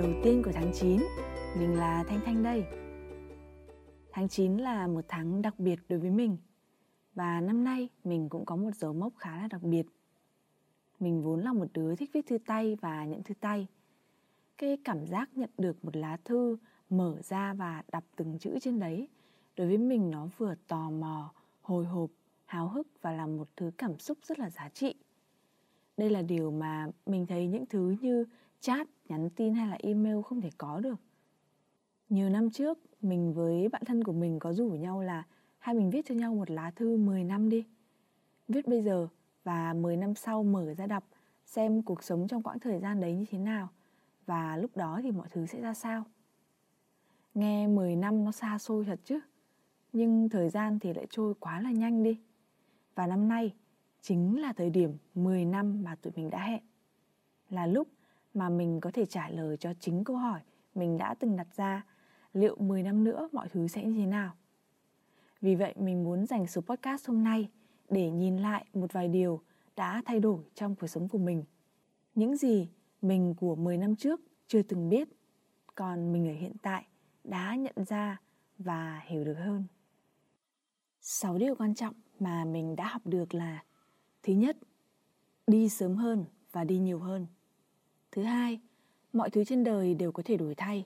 đầu tiên của tháng 9. Mình là Thanh Thanh đây. Tháng 9 là một tháng đặc biệt đối với mình. Và năm nay mình cũng có một dấu mốc khá là đặc biệt. Mình vốn là một đứa thích viết thư tay và nhận thư tay. Cái cảm giác nhận được một lá thư mở ra và đọc từng chữ trên đấy đối với mình nó vừa tò mò, hồi hộp, háo hức và là một thứ cảm xúc rất là giá trị. Đây là điều mà mình thấy những thứ như chat, nhắn tin hay là email không thể có được. Nhiều năm trước, mình với bạn thân của mình có rủ nhau là hai mình viết cho nhau một lá thư 10 năm đi. Viết bây giờ và 10 năm sau mở ra đọc xem cuộc sống trong quãng thời gian đấy như thế nào và lúc đó thì mọi thứ sẽ ra sao. Nghe 10 năm nó xa xôi thật chứ, nhưng thời gian thì lại trôi quá là nhanh đi. Và năm nay chính là thời điểm 10 năm mà tụi mình đã hẹn. Là lúc mà mình có thể trả lời cho chính câu hỏi mình đã từng đặt ra liệu 10 năm nữa mọi thứ sẽ như thế nào. Vì vậy mình muốn dành số podcast hôm nay để nhìn lại một vài điều đã thay đổi trong cuộc sống của mình. Những gì mình của 10 năm trước chưa từng biết, còn mình ở hiện tại đã nhận ra và hiểu được hơn. 6 điều quan trọng mà mình đã học được là Thứ nhất, đi sớm hơn và đi nhiều hơn. Thứ hai, mọi thứ trên đời đều có thể đổi thay.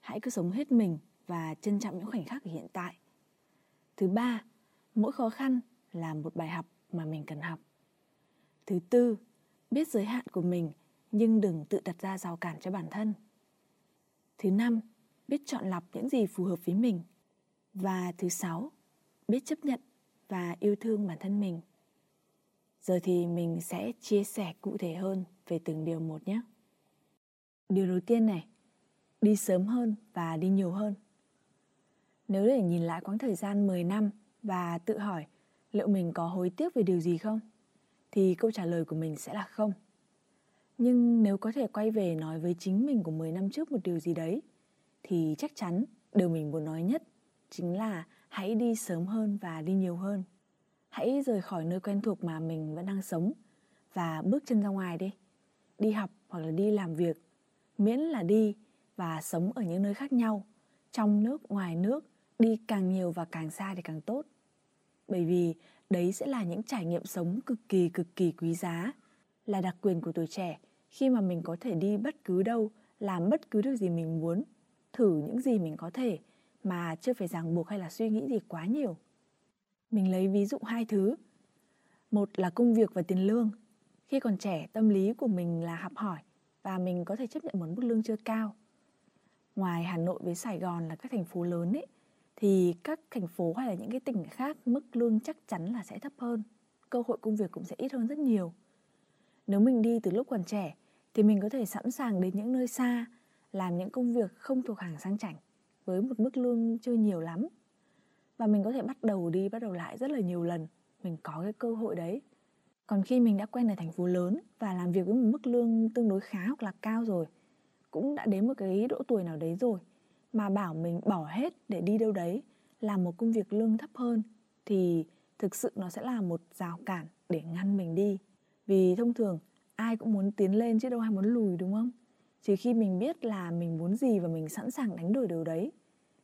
Hãy cứ sống hết mình và trân trọng những khoảnh khắc ở hiện tại. Thứ ba, mỗi khó khăn là một bài học mà mình cần học. Thứ tư, biết giới hạn của mình nhưng đừng tự đặt ra rào cản cho bản thân. Thứ năm, biết chọn lọc những gì phù hợp với mình. Và thứ sáu, biết chấp nhận và yêu thương bản thân mình. Giờ thì mình sẽ chia sẻ cụ thể hơn về từng điều một nhé. Điều đầu tiên này, đi sớm hơn và đi nhiều hơn. Nếu để nhìn lại quãng thời gian 10 năm và tự hỏi liệu mình có hối tiếc về điều gì không? Thì câu trả lời của mình sẽ là không. Nhưng nếu có thể quay về nói với chính mình của 10 năm trước một điều gì đấy, thì chắc chắn điều mình muốn nói nhất chính là hãy đi sớm hơn và đi nhiều hơn hãy rời khỏi nơi quen thuộc mà mình vẫn đang sống và bước chân ra ngoài đi. Đi học hoặc là đi làm việc, miễn là đi và sống ở những nơi khác nhau, trong nước, ngoài nước, đi càng nhiều và càng xa thì càng tốt. Bởi vì đấy sẽ là những trải nghiệm sống cực kỳ cực kỳ quý giá, là đặc quyền của tuổi trẻ khi mà mình có thể đi bất cứ đâu, làm bất cứ điều gì mình muốn, thử những gì mình có thể mà chưa phải ràng buộc hay là suy nghĩ gì quá nhiều mình lấy ví dụ hai thứ. Một là công việc và tiền lương. Khi còn trẻ, tâm lý của mình là học hỏi và mình có thể chấp nhận một mức lương chưa cao. Ngoài hà nội với sài gòn là các thành phố lớn ấy, thì các thành phố hay là những cái tỉnh khác mức lương chắc chắn là sẽ thấp hơn, cơ hội công việc cũng sẽ ít hơn rất nhiều. Nếu mình đi từ lúc còn trẻ, thì mình có thể sẵn sàng đến những nơi xa, làm những công việc không thuộc hàng sang chảnh với một mức lương chưa nhiều lắm và mình có thể bắt đầu đi, bắt đầu lại rất là nhiều lần. Mình có cái cơ hội đấy. Còn khi mình đã quen ở thành phố lớn và làm việc với một mức lương tương đối khá hoặc là cao rồi, cũng đã đến một cái độ tuổi nào đấy rồi mà bảo mình bỏ hết để đi đâu đấy, làm một công việc lương thấp hơn, thì thực sự nó sẽ là một rào cản để ngăn mình đi. Vì thông thường, ai cũng muốn tiến lên chứ đâu ai muốn lùi, đúng không? Chỉ khi mình biết là mình muốn gì và mình sẵn sàng đánh đổi điều đấy.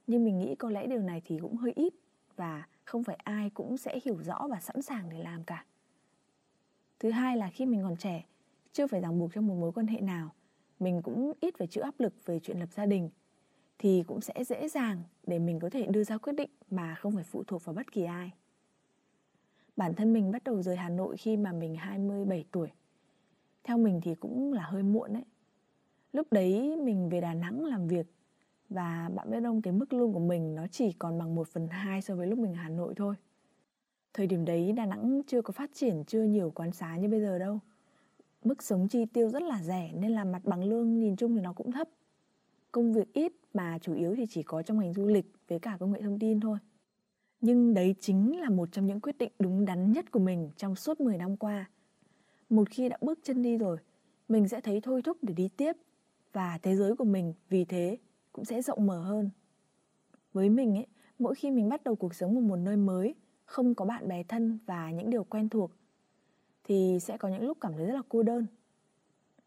Nhưng mình nghĩ có lẽ điều này thì cũng hơi ít và không phải ai cũng sẽ hiểu rõ và sẵn sàng để làm cả thứ hai là khi mình còn trẻ, chưa phải ràng buộc trong một mối quan hệ nào, mình cũng ít phải chịu áp lực về chuyện lập gia đình, thì cũng sẽ dễ dàng để mình có thể đưa ra quyết định mà không phải phụ thuộc vào bất kỳ ai. Bản thân mình bắt đầu rời Hà Nội khi mà mình 27 tuổi. Theo mình thì cũng là hơi muộn đấy. Lúc đấy mình về Đà Nẵng làm việc và bạn biết không, cái mức lương của mình nó chỉ còn bằng 1 phần 2 so với lúc mình ở Hà Nội thôi. Thời điểm đấy Đà Nẵng chưa có phát triển, chưa nhiều quán xá như bây giờ đâu. Mức sống chi tiêu rất là rẻ nên là mặt bằng lương nhìn chung thì nó cũng thấp. Công việc ít mà chủ yếu thì chỉ có trong ngành du lịch với cả công nghệ thông tin thôi. Nhưng đấy chính là một trong những quyết định đúng đắn nhất của mình trong suốt 10 năm qua. Một khi đã bước chân đi rồi, mình sẽ thấy thôi thúc để đi tiếp. Và thế giới của mình vì thế cũng sẽ rộng mở hơn với mình ấy mỗi khi mình bắt đầu cuộc sống ở một nơi mới không có bạn bè thân và những điều quen thuộc thì sẽ có những lúc cảm thấy rất là cô đơn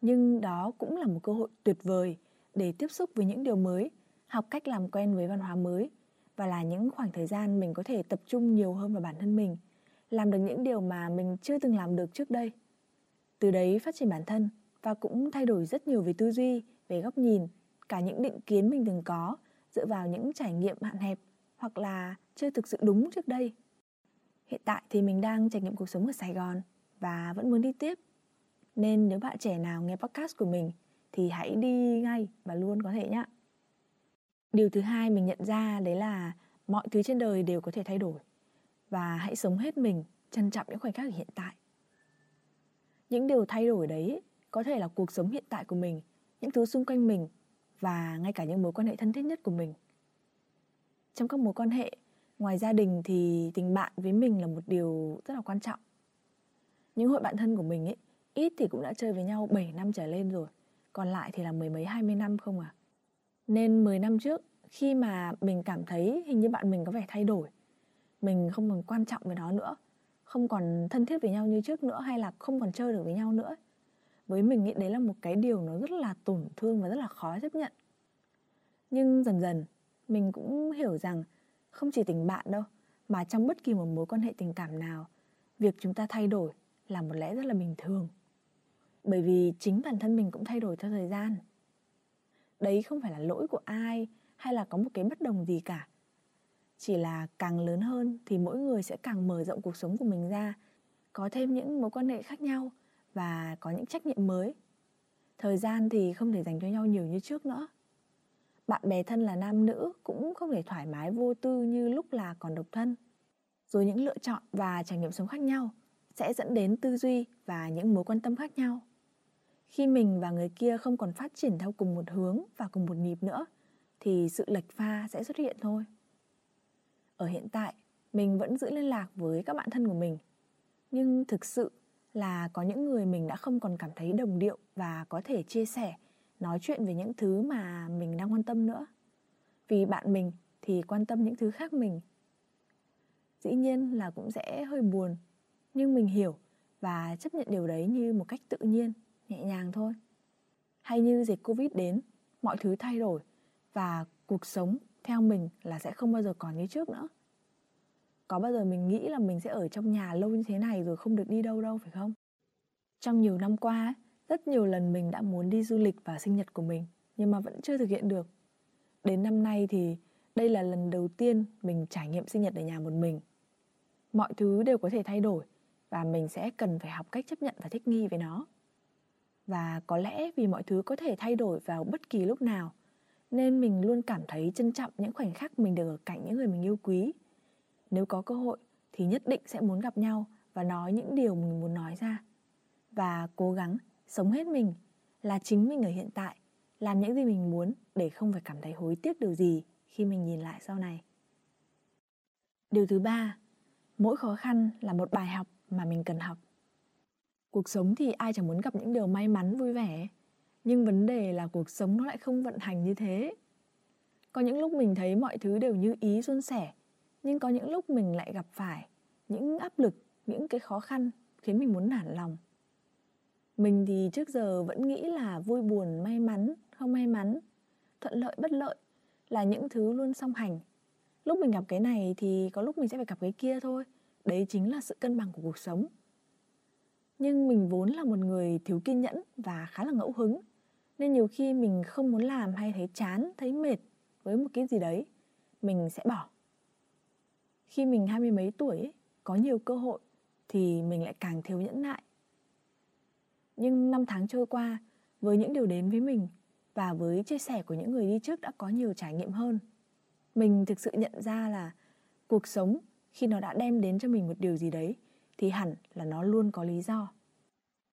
nhưng đó cũng là một cơ hội tuyệt vời để tiếp xúc với những điều mới, học cách làm quen với văn hóa mới và là những khoảng thời gian mình có thể tập trung nhiều hơn vào bản thân mình, làm được những điều mà mình chưa từng làm được trước đây. Từ đấy phát triển bản thân và cũng thay đổi rất nhiều về tư duy, về góc nhìn, cả những định kiến mình từng có dựa vào những trải nghiệm hạn hẹp hoặc là chưa thực sự đúng trước đây. Hiện tại thì mình đang trải nghiệm cuộc sống ở Sài Gòn và vẫn muốn đi tiếp. Nên nếu bạn trẻ nào nghe podcast của mình thì hãy đi ngay và luôn có thể nhé. Điều thứ hai mình nhận ra đấy là mọi thứ trên đời đều có thể thay đổi và hãy sống hết mình, trân trọng những khoảnh khắc hiện tại. Những điều thay đổi đấy có thể là cuộc sống hiện tại của mình, những thứ xung quanh mình và ngay cả những mối quan hệ thân thiết nhất của mình. Trong các mối quan hệ, ngoài gia đình thì tình bạn với mình là một điều rất là quan trọng. Những hội bạn thân của mình ấy, ít thì cũng đã chơi với nhau 7 năm trở lên rồi, còn lại thì là mười mấy 20 năm không à. Nên 10 năm trước, khi mà mình cảm thấy hình như bạn mình có vẻ thay đổi, mình không còn quan trọng với nó nữa, không còn thân thiết với nhau như trước nữa hay là không còn chơi được với nhau nữa với mình nghĩ đấy là một cái điều nó rất là tổn thương và rất là khó chấp nhận. Nhưng dần dần, mình cũng hiểu rằng không chỉ tình bạn đâu, mà trong bất kỳ một mối quan hệ tình cảm nào, việc chúng ta thay đổi là một lẽ rất là bình thường. Bởi vì chính bản thân mình cũng thay đổi theo thời gian. Đấy không phải là lỗi của ai hay là có một cái bất đồng gì cả. Chỉ là càng lớn hơn thì mỗi người sẽ càng mở rộng cuộc sống của mình ra, có thêm những mối quan hệ khác nhau và có những trách nhiệm mới. Thời gian thì không thể dành cho nhau nhiều như trước nữa. Bạn bè thân là nam nữ cũng không thể thoải mái vô tư như lúc là còn độc thân. Rồi những lựa chọn và trải nghiệm sống khác nhau sẽ dẫn đến tư duy và những mối quan tâm khác nhau. Khi mình và người kia không còn phát triển theo cùng một hướng và cùng một nhịp nữa, thì sự lệch pha sẽ xuất hiện thôi. Ở hiện tại, mình vẫn giữ liên lạc với các bạn thân của mình. Nhưng thực sự là có những người mình đã không còn cảm thấy đồng điệu và có thể chia sẻ, nói chuyện về những thứ mà mình đang quan tâm nữa. Vì bạn mình thì quan tâm những thứ khác mình. Dĩ nhiên là cũng sẽ hơi buồn, nhưng mình hiểu và chấp nhận điều đấy như một cách tự nhiên, nhẹ nhàng thôi. Hay như dịch covid đến, mọi thứ thay đổi và cuộc sống theo mình là sẽ không bao giờ còn như trước nữa có bao giờ mình nghĩ là mình sẽ ở trong nhà lâu như thế này rồi không được đi đâu đâu, phải không? Trong nhiều năm qua rất nhiều lần mình đã muốn đi du lịch vào sinh nhật của mình, nhưng mà vẫn chưa thực hiện được. Đến năm nay thì đây là lần đầu tiên mình trải nghiệm sinh nhật ở nhà một mình. Mọi thứ đều có thể thay đổi và mình sẽ cần phải học cách chấp nhận và thích nghi với nó. Và có lẽ vì mọi thứ có thể thay đổi vào bất kỳ lúc nào, nên mình luôn cảm thấy trân trọng những khoảnh khắc mình được ở cạnh những người mình yêu quý nếu có cơ hội thì nhất định sẽ muốn gặp nhau và nói những điều mình muốn nói ra. Và cố gắng sống hết mình là chính mình ở hiện tại, làm những gì mình muốn để không phải cảm thấy hối tiếc điều gì khi mình nhìn lại sau này. Điều thứ ba, mỗi khó khăn là một bài học mà mình cần học. Cuộc sống thì ai chẳng muốn gặp những điều may mắn, vui vẻ, nhưng vấn đề là cuộc sống nó lại không vận hành như thế. Có những lúc mình thấy mọi thứ đều như ý, suôn sẻ nhưng có những lúc mình lại gặp phải những áp lực, những cái khó khăn khiến mình muốn nản lòng. Mình thì trước giờ vẫn nghĩ là vui buồn, may mắn, không may mắn, thuận lợi, bất lợi là những thứ luôn song hành. Lúc mình gặp cái này thì có lúc mình sẽ phải gặp cái kia thôi. Đấy chính là sự cân bằng của cuộc sống. Nhưng mình vốn là một người thiếu kiên nhẫn và khá là ngẫu hứng, nên nhiều khi mình không muốn làm hay thấy chán, thấy mệt với một cái gì đấy, mình sẽ bỏ khi mình hai mươi mấy tuổi ấy, có nhiều cơ hội thì mình lại càng thiếu nhẫn nại. Nhưng năm tháng trôi qua với những điều đến với mình và với chia sẻ của những người đi trước đã có nhiều trải nghiệm hơn mình thực sự nhận ra là cuộc sống khi nó đã đem đến cho mình một điều gì đấy thì hẳn là nó luôn có lý do.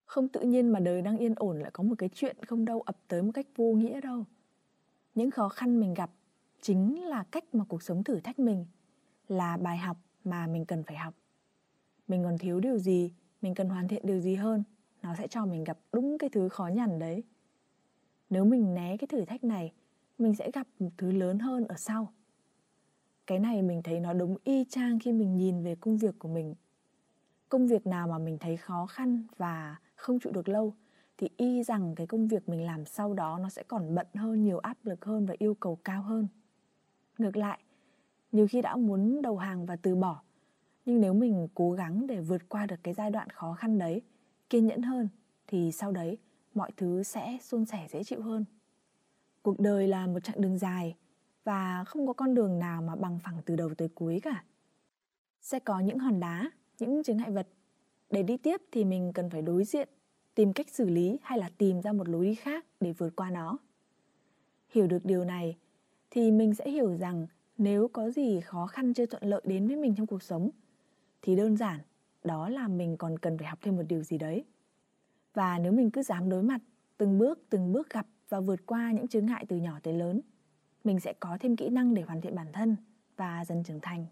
Không tự nhiên mà đời đang yên ổn lại có một cái chuyện không đâu ập tới một cách vô nghĩa đâu. Những khó khăn mình gặp chính là cách mà cuộc sống thử thách mình là bài học mà mình cần phải học. Mình còn thiếu điều gì mình cần hoàn thiện điều gì hơn nó sẽ cho mình gặp đúng cái thứ khó nhằn đấy. Nếu mình né cái thử thách này mình sẽ gặp một thứ lớn hơn ở sau. Cái này mình thấy nó đúng y chang khi mình nhìn về công việc của mình. Công việc nào mà mình thấy khó khăn và không trụ được lâu thì y rằng cái công việc mình làm sau đó nó sẽ còn bận hơn, nhiều áp lực hơn và yêu cầu cao hơn. Ngược lại, nhiều khi đã muốn đầu hàng và từ bỏ, nhưng nếu mình cố gắng để vượt qua được cái giai đoạn khó khăn đấy, kiên nhẫn hơn thì sau đấy mọi thứ sẽ suôn sẻ dễ chịu hơn. Cuộc đời là một chặng đường dài và không có con đường nào mà bằng phẳng từ đầu tới cuối cả. Sẽ có những hòn đá, những chướng ngại vật. Để đi tiếp thì mình cần phải đối diện, tìm cách xử lý hay là tìm ra một lối đi khác để vượt qua nó. Hiểu được điều này thì mình sẽ hiểu rằng nếu có gì khó khăn chưa thuận lợi đến với mình trong cuộc sống thì đơn giản đó là mình còn cần phải học thêm một điều gì đấy. Và nếu mình cứ dám đối mặt, từng bước từng bước gặp và vượt qua những chướng ngại từ nhỏ tới lớn, mình sẽ có thêm kỹ năng để hoàn thiện bản thân và dần trưởng thành.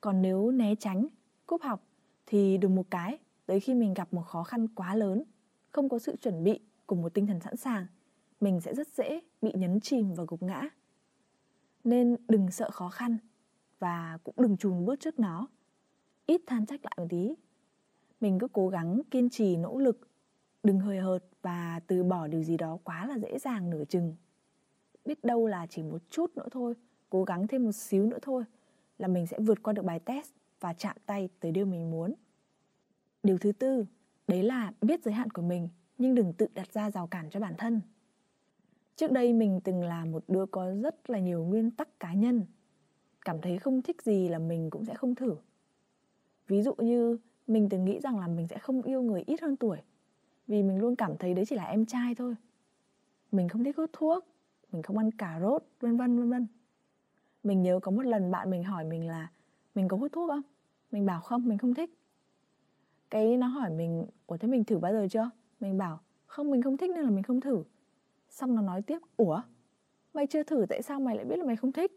Còn nếu né tránh, cúp học thì đùng một cái, tới khi mình gặp một khó khăn quá lớn, không có sự chuẩn bị cùng một tinh thần sẵn sàng, mình sẽ rất dễ bị nhấn chìm và gục ngã. Nên đừng sợ khó khăn và cũng đừng chùn bước trước nó. Ít than trách lại một tí. Mình cứ cố gắng kiên trì nỗ lực, đừng hời hợt và từ bỏ điều gì đó quá là dễ dàng nửa chừng. Biết đâu là chỉ một chút nữa thôi, cố gắng thêm một xíu nữa thôi là mình sẽ vượt qua được bài test và chạm tay tới điều mình muốn. Điều thứ tư, đấy là biết giới hạn của mình nhưng đừng tự đặt ra rào cản cho bản thân. Trước đây mình từng là một đứa có rất là nhiều nguyên tắc cá nhân. Cảm thấy không thích gì là mình cũng sẽ không thử. Ví dụ như mình từng nghĩ rằng là mình sẽ không yêu người ít hơn tuổi vì mình luôn cảm thấy đấy chỉ là em trai thôi. Mình không thích hút thuốc, mình không ăn cà rốt, vân vân vân vân. Mình nhớ có một lần bạn mình hỏi mình là mình có hút thuốc không? Mình bảo không, mình không thích. Cái nó hỏi mình, ủa thế mình thử bao giờ chưa? Mình bảo không, mình không thích nên là mình không thử. Xong nó nói tiếp, ủa, mày chưa thử tại sao mày lại biết là mày không thích?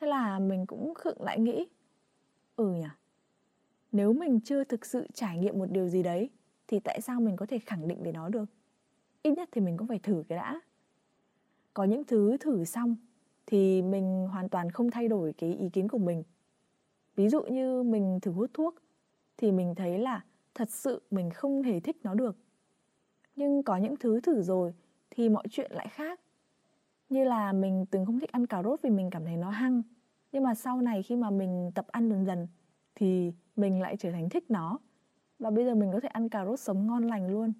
Thế là mình cũng khựng lại nghĩ, ừ nhỉ, nếu mình chưa thực sự trải nghiệm một điều gì đấy thì tại sao mình có thể khẳng định về nó được? Ít nhất thì mình cũng phải thử cái đã. Có những thứ thử xong thì mình hoàn toàn không thay đổi cái ý kiến của mình. Ví dụ như mình thử hút thuốc thì mình thấy là thật sự mình không hề thích nó được. Nhưng có những thứ thử rồi thì mọi chuyện lại khác. Như là mình từng không thích ăn cà rốt vì mình cảm thấy nó hăng. Nhưng mà sau này khi mà mình tập ăn dần dần thì mình lại trở thành thích nó. Và bây giờ mình có thể ăn cà rốt sống ngon lành luôn.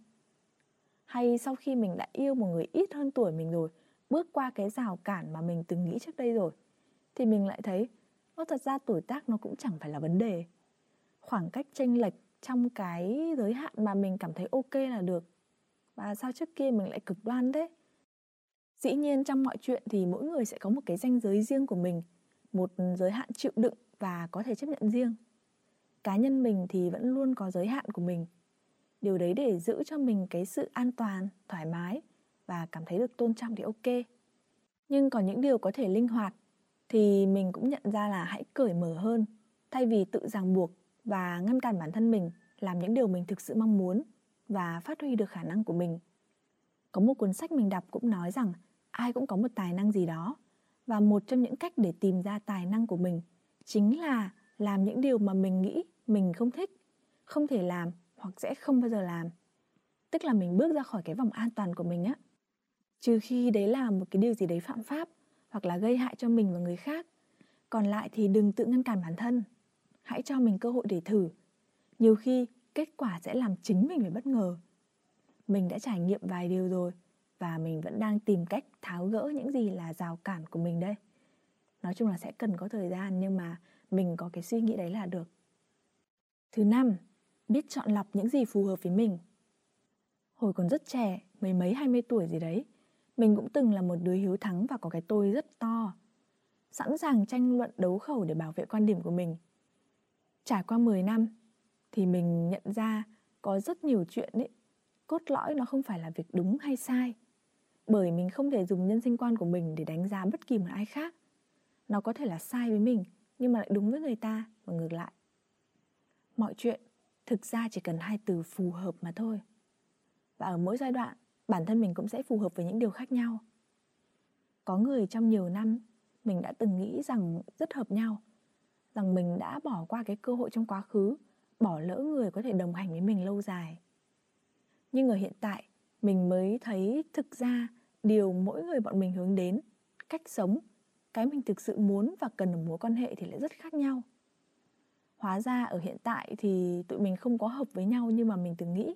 Hay sau khi mình đã yêu một người ít hơn tuổi mình rồi, bước qua cái rào cản mà mình từng nghĩ trước đây rồi, thì mình lại thấy, nó thật ra tuổi tác nó cũng chẳng phải là vấn đề. Khoảng cách chênh lệch trong cái giới hạn mà mình cảm thấy ok là được và sao trước kia mình lại cực đoan thế? Dĩ nhiên trong mọi chuyện thì mỗi người sẽ có một cái ranh giới riêng của mình, một giới hạn chịu đựng và có thể chấp nhận riêng. Cá nhân mình thì vẫn luôn có giới hạn của mình. Điều đấy để giữ cho mình cái sự an toàn, thoải mái và cảm thấy được tôn trọng thì ok. Nhưng có những điều có thể linh hoạt thì mình cũng nhận ra là hãy cởi mở hơn, thay vì tự ràng buộc và ngăn cản bản thân mình làm những điều mình thực sự mong muốn và phát huy được khả năng của mình. Có một cuốn sách mình đọc cũng nói rằng ai cũng có một tài năng gì đó và một trong những cách để tìm ra tài năng của mình chính là làm những điều mà mình nghĩ mình không thích, không thể làm hoặc sẽ không bao giờ làm. Tức là mình bước ra khỏi cái vòng an toàn của mình á. Trừ khi đấy là một cái điều gì đấy phạm pháp hoặc là gây hại cho mình và người khác. Còn lại thì đừng tự ngăn cản bản thân. Hãy cho mình cơ hội để thử. Nhiều khi kết quả sẽ làm chính mình phải bất ngờ. Mình đã trải nghiệm vài điều rồi, và mình vẫn đang tìm cách tháo gỡ những gì là rào cản của mình đây. Nói chung là sẽ cần có thời gian, nhưng mà mình có cái suy nghĩ đấy là được. Thứ năm, biết chọn lọc những gì phù hợp với mình. Hồi còn rất trẻ mấy mấy, hai mươi tuổi gì đấy, mình cũng từng là một đứa hiếu thắng và có cái tôi rất to, sẵn sàng tranh luận, đấu khẩu để bảo vệ quan điểm của mình. Trải qua 10 năm thì mình nhận ra có rất nhiều chuyện ấy, cốt lõi nó không phải là việc đúng hay sai. Bởi mình không thể dùng nhân sinh quan của mình để đánh giá bất kỳ một ai khác. Nó có thể là sai với mình, nhưng mà lại đúng với người ta và ngược lại. Mọi chuyện, thực ra chỉ cần hai từ phù hợp mà thôi. Và ở mỗi giai đoạn, bản thân mình cũng sẽ phù hợp với những điều khác nhau. Có người trong nhiều năm, mình đã từng nghĩ rằng rất hợp nhau, rằng mình đã bỏ qua cái cơ hội trong quá khứ bỏ lỡ người có thể đồng hành với mình lâu dài. Nhưng ở hiện tại, mình mới thấy thực ra điều mỗi người bọn mình hướng đến, cách sống, cái mình thực sự muốn và cần ở mối quan hệ thì lại rất khác nhau. Hóa ra ở hiện tại thì tụi mình không có hợp với nhau như mà mình từng nghĩ.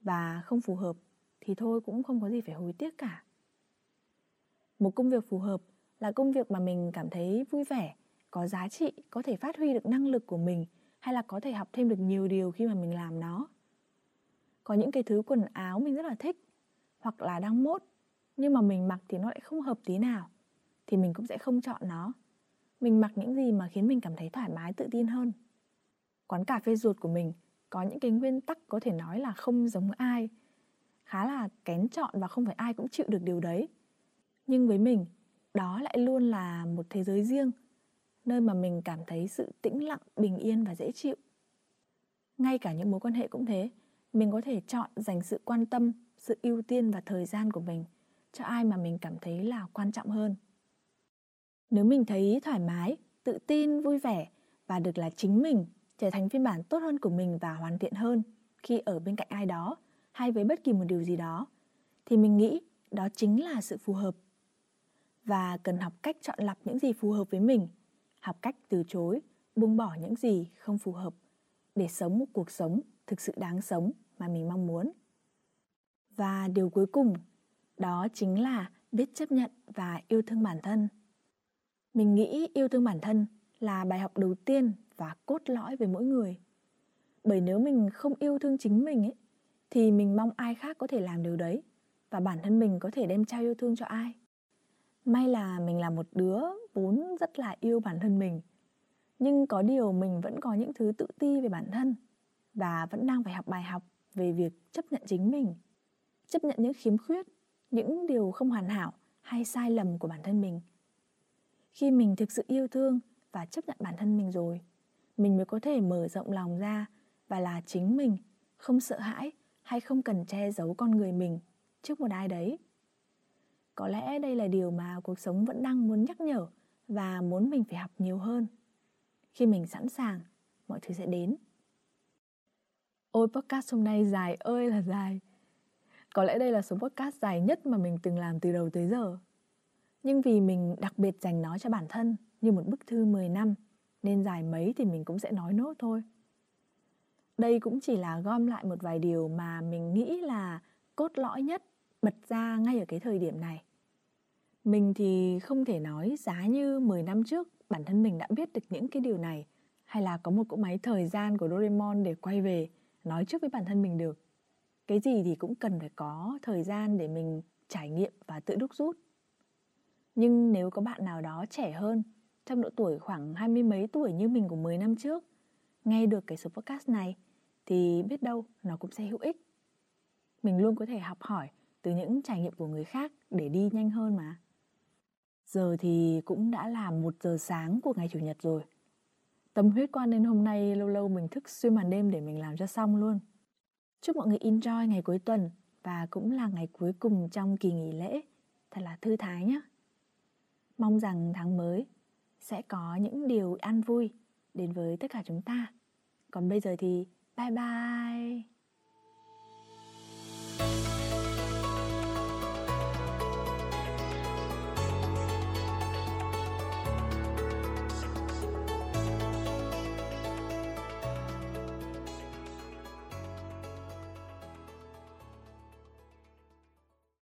Và không phù hợp thì thôi cũng không có gì phải hối tiếc cả. Một công việc phù hợp là công việc mà mình cảm thấy vui vẻ, có giá trị, có thể phát huy được năng lực của mình hay là có thể học thêm được nhiều điều khi mà mình làm nó? Có những cái thứ quần áo mình rất là thích, hoặc là đang mốt, nhưng mà mình mặc thì nó lại không hợp tí nào, thì mình cũng sẽ không chọn nó. Mình mặc những gì mà khiến mình cảm thấy thoải mái, tự tin hơn. Quán cà phê ruột của mình có những cái nguyên tắc có thể nói là không giống ai, khá là kén chọn và không phải ai cũng chịu được điều đấy. Nhưng với mình, đó lại luôn là một thế giới riêng nơi mà mình cảm thấy sự tĩnh lặng, bình yên và dễ chịu. Ngay cả những mối quan hệ cũng thế, mình có thể chọn dành sự quan tâm, sự ưu tiên và thời gian của mình cho ai mà mình cảm thấy là quan trọng hơn. Nếu mình thấy thoải mái, tự tin, vui vẻ và được là chính mình, trở thành phiên bản tốt hơn của mình và hoàn thiện hơn khi ở bên cạnh ai đó hay với bất kỳ một điều gì đó, thì mình nghĩ đó chính là sự phù hợp. Và cần học cách chọn lọc những gì phù hợp với mình học cách từ chối, buông bỏ những gì không phù hợp để sống một cuộc sống thực sự đáng sống mà mình mong muốn. Và điều cuối cùng, đó chính là biết chấp nhận và yêu thương bản thân. Mình nghĩ yêu thương bản thân là bài học đầu tiên và cốt lõi với mỗi người. Bởi nếu mình không yêu thương chính mình ấy, thì mình mong ai khác có thể làm điều đấy và bản thân mình có thể đem trao yêu thương cho ai may là mình là một đứa vốn rất là yêu bản thân mình. Nhưng có điều mình vẫn có những thứ tự ti về bản thân và vẫn đang phải học bài học về việc chấp nhận chính mình, chấp nhận những khiếm khuyết, những điều không hoàn hảo hay sai lầm của bản thân mình. Khi mình thực sự yêu thương và chấp nhận bản thân mình rồi, mình mới có thể mở rộng lòng ra và là chính mình, không sợ hãi hay không cần che giấu con người mình trước một ai đấy có lẽ đây là điều mà cuộc sống vẫn đang muốn nhắc nhở và muốn mình phải học nhiều hơn. Khi mình sẵn sàng, mọi thứ sẽ đến. Ôi, podcast hôm nay dài ơi là dài. Có lẽ đây là số podcast dài nhất mà mình từng làm từ đầu tới giờ. Nhưng vì mình đặc biệt dành nó cho bản thân như một bức thư 10 năm, nên dài mấy thì mình cũng sẽ nói nốt thôi. Đây cũng chỉ là gom lại một vài điều mà mình nghĩ là cốt lõi nhất bật ra ngay ở cái thời điểm này. Mình thì không thể nói giá như 10 năm trước bản thân mình đã biết được những cái điều này hay là có một cỗ máy thời gian của Doraemon để quay về nói trước với bản thân mình được. Cái gì thì cũng cần phải có thời gian để mình trải nghiệm và tự đúc rút. Nhưng nếu có bạn nào đó trẻ hơn, trong độ tuổi khoảng hai mươi mấy tuổi như mình của 10 năm trước, nghe được cái số podcast này thì biết đâu nó cũng sẽ hữu ích. Mình luôn có thể học hỏi từ những trải nghiệm của người khác để đi nhanh hơn mà. Giờ thì cũng đã là một giờ sáng của ngày Chủ nhật rồi. Tâm huyết quan nên hôm nay lâu lâu mình thức xuyên màn đêm để mình làm cho xong luôn. Chúc mọi người enjoy ngày cuối tuần và cũng là ngày cuối cùng trong kỳ nghỉ lễ. Thật là thư thái nhé. Mong rằng tháng mới sẽ có những điều an vui đến với tất cả chúng ta. Còn bây giờ thì bye bye.